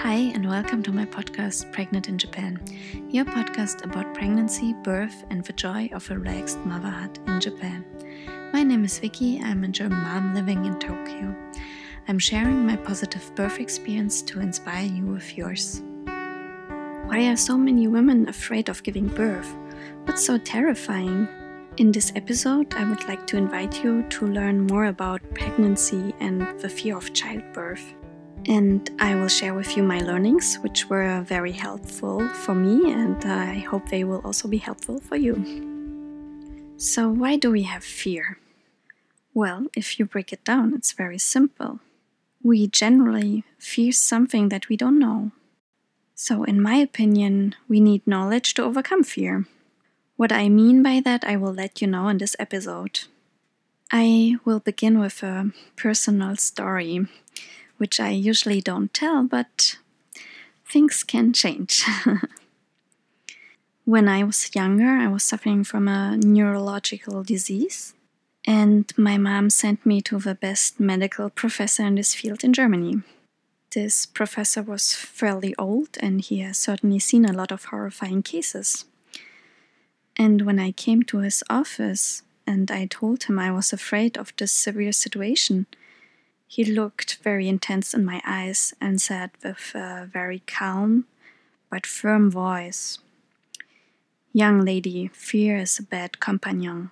Hi, and welcome to my podcast, Pregnant in Japan, your podcast about pregnancy, birth, and the joy of a relaxed motherhood in Japan. My name is Vicky, I'm a German mom living in Tokyo. I'm sharing my positive birth experience to inspire you with yours. Why are so many women afraid of giving birth? What's so terrifying? In this episode, I would like to invite you to learn more about pregnancy and the fear of childbirth. And I will share with you my learnings, which were very helpful for me, and I hope they will also be helpful for you. So, why do we have fear? Well, if you break it down, it's very simple. We generally fear something that we don't know. So, in my opinion, we need knowledge to overcome fear. What I mean by that, I will let you know in this episode. I will begin with a personal story, which I usually don't tell, but things can change. when I was younger, I was suffering from a neurological disease, and my mom sent me to the best medical professor in this field in Germany. This professor was fairly old, and he has certainly seen a lot of horrifying cases. And when I came to his office and I told him I was afraid of this severe situation, he looked very intense in my eyes and said with a very calm but firm voice, Young lady, fear is a bad companion.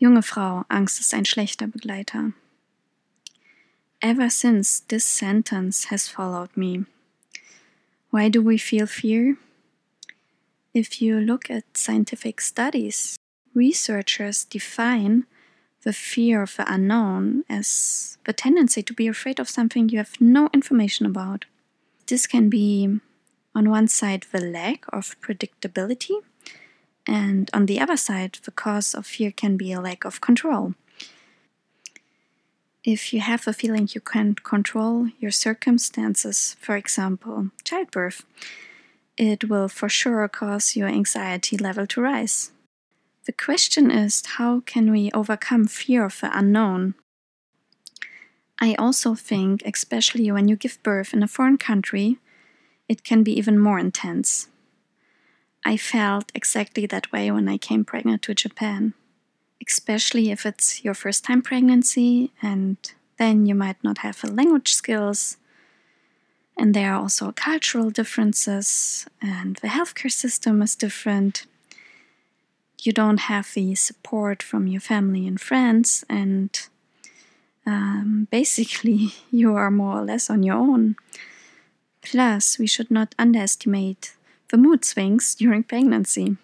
Junge Frau, Angst ist ein schlechter Begleiter. Ever since, this sentence has followed me. Why do we feel fear? If you look at scientific studies, researchers define the fear of the unknown as the tendency to be afraid of something you have no information about. This can be, on one side, the lack of predictability, and on the other side, the cause of fear can be a lack of control. If you have a feeling you can't control your circumstances, for example, childbirth, it will for sure cause your anxiety level to rise. The question is how can we overcome fear of the unknown? I also think, especially when you give birth in a foreign country, it can be even more intense. I felt exactly that way when I came pregnant to Japan, especially if it's your first time pregnancy and then you might not have the language skills and there are also cultural differences, and the healthcare system is different. You don't have the support from your family and friends, and um, basically, you are more or less on your own. Plus, we should not underestimate the mood swings during pregnancy.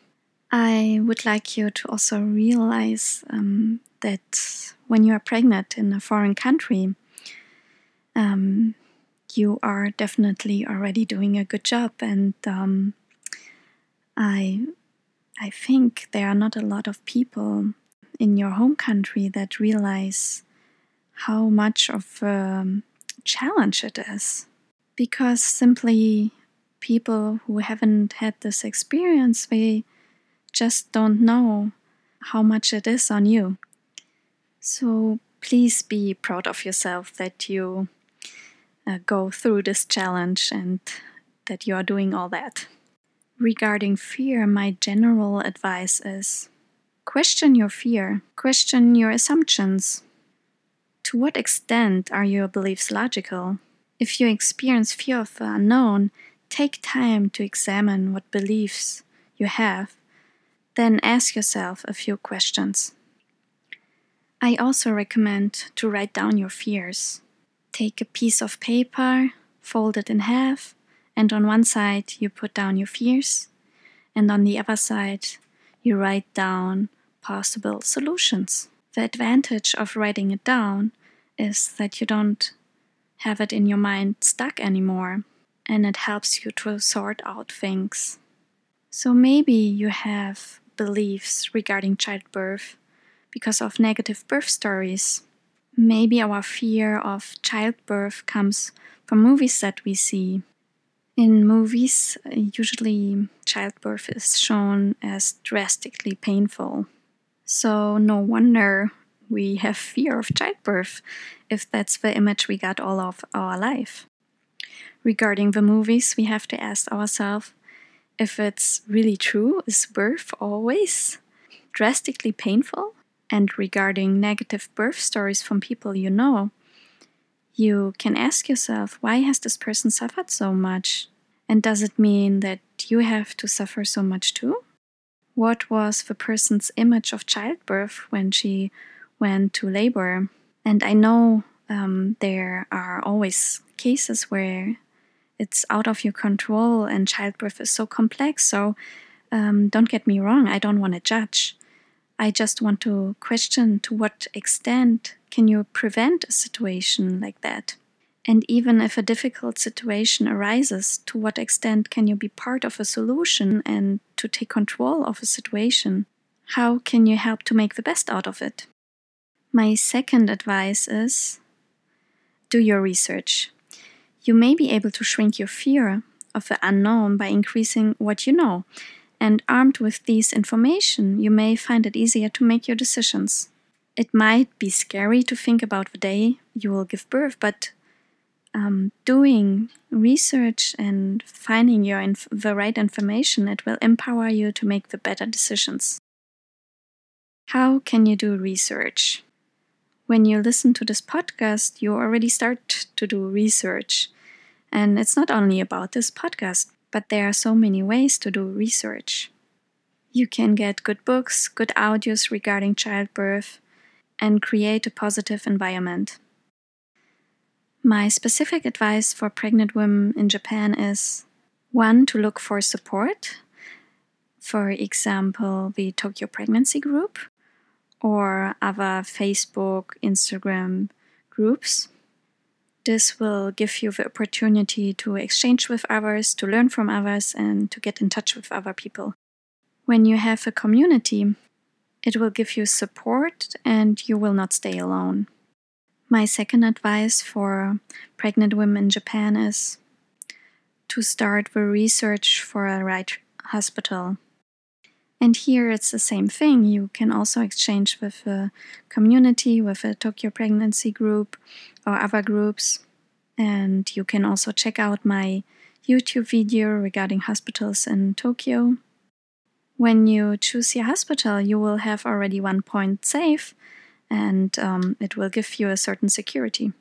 I would like you to also realize um, that when you are pregnant in a foreign country, um, you are definitely already doing a good job, and um, I I think there are not a lot of people in your home country that realize how much of a challenge it is, because simply people who haven't had this experience they just don't know how much it is on you. So please be proud of yourself that you uh, go through this challenge and that you are doing all that. Regarding fear, my general advice is question your fear, question your assumptions. To what extent are your beliefs logical? If you experience fear of the unknown, take time to examine what beliefs you have. Then ask yourself a few questions. I also recommend to write down your fears. Take a piece of paper, fold it in half, and on one side you put down your fears, and on the other side you write down possible solutions. The advantage of writing it down is that you don't have it in your mind stuck anymore, and it helps you to sort out things. So maybe you have beliefs regarding childbirth because of negative birth stories maybe our fear of childbirth comes from movies that we see. In movies, usually childbirth is shown as drastically painful. So, no wonder we have fear of childbirth if that's the image we got all of our life. regarding the movies, we have to ask ourselves if it's really true. Is birth always drastically painful? And regarding negative birth stories from people you know, you can ask yourself why has this person suffered so much? And does it mean that you have to suffer so much too? What was the person's image of childbirth when she went to labor? And I know um, there are always cases where it's out of your control and childbirth is so complex. So um, don't get me wrong, I don't want to judge. I just want to question to what extent can you prevent a situation like that? And even if a difficult situation arises, to what extent can you be part of a solution and to take control of a situation? How can you help to make the best out of it? My second advice is do your research. You may be able to shrink your fear of the unknown by increasing what you know. And armed with these information, you may find it easier to make your decisions. It might be scary to think about the day you will give birth, but um, doing research and finding your inf- the right information, it will empower you to make the better decisions. How can you do research? when you listen to this podcast, you already start to do research. And it's not only about this podcast, but there are so many ways to do research. You can get good books, good audios regarding childbirth, and create a positive environment. My specific advice for pregnant women in Japan is one, to look for support. For example, the Tokyo Pregnancy Group, or other Facebook, Instagram groups. This will give you the opportunity to exchange with others, to learn from others, and to get in touch with other people. When you have a community, it will give you support and you will not stay alone. My second advice for pregnant women in Japan is to start the research for a right hospital. And here it's the same thing. You can also exchange with a community, with a Tokyo Pregnancy Group or other groups. And you can also check out my YouTube video regarding hospitals in Tokyo. When you choose your hospital, you will have already one point safe and um, it will give you a certain security.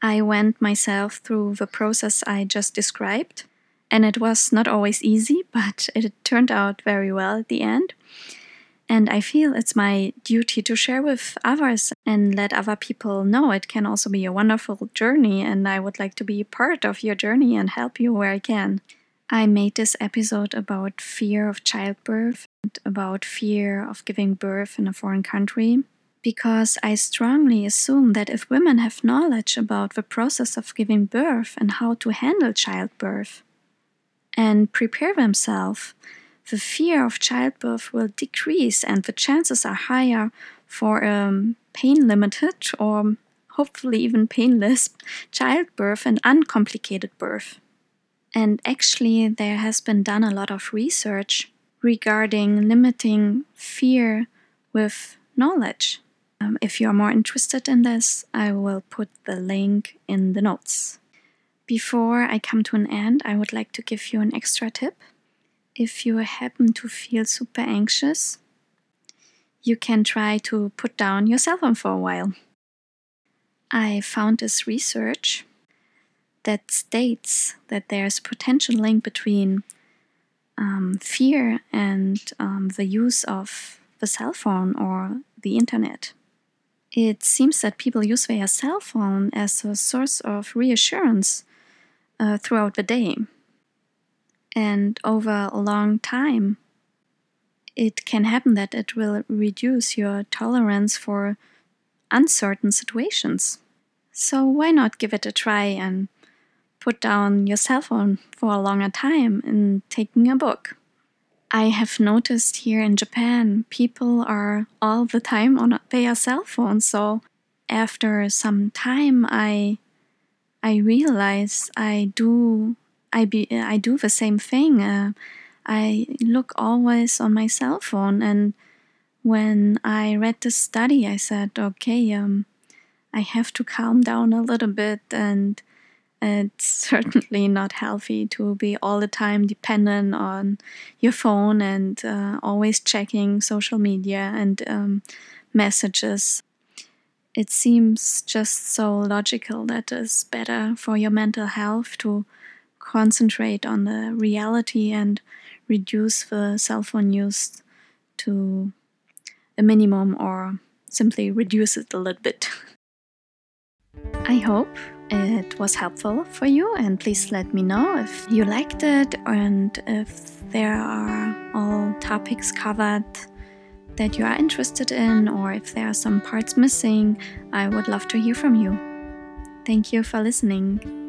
I went myself through the process I just described and it was not always easy, but it turned out very well at the end. And I feel it's my duty to share with others and let other people know it can also be a wonderful journey. And I would like to be part of your journey and help you where I can. I made this episode about fear of childbirth and about fear of giving birth in a foreign country because I strongly assume that if women have knowledge about the process of giving birth and how to handle childbirth, and prepare themselves, the fear of childbirth will decrease and the chances are higher for a um, pain limited or hopefully even painless childbirth and uncomplicated birth. And actually, there has been done a lot of research regarding limiting fear with knowledge. Um, if you are more interested in this, I will put the link in the notes. Before I come to an end, I would like to give you an extra tip. If you happen to feel super anxious, you can try to put down your cell phone for a while. I found this research that states that there's a potential link between um, fear and um, the use of the cell phone or the internet. It seems that people use their cell phone as a source of reassurance uh, throughout the day. And over a long time, it can happen that it will reduce your tolerance for uncertain situations. So, why not give it a try and put down your cell phone for a longer time and taking a book? I have noticed here in Japan, people are all the time on their cell phone. So, after some time, I I realize I do I be I do the same thing. Uh, I look always on my cell phone, and when I read the study, I said, okay, um, I have to calm down a little bit and It's certainly not healthy to be all the time dependent on your phone and uh, always checking social media and um, messages. It seems just so logical that it's better for your mental health to concentrate on the reality and reduce the cell phone use to a minimum or simply reduce it a little bit. I hope it was helpful for you, and please let me know if you liked it and if there are all topics covered that you are interested in, or if there are some parts missing. I would love to hear from you. Thank you for listening.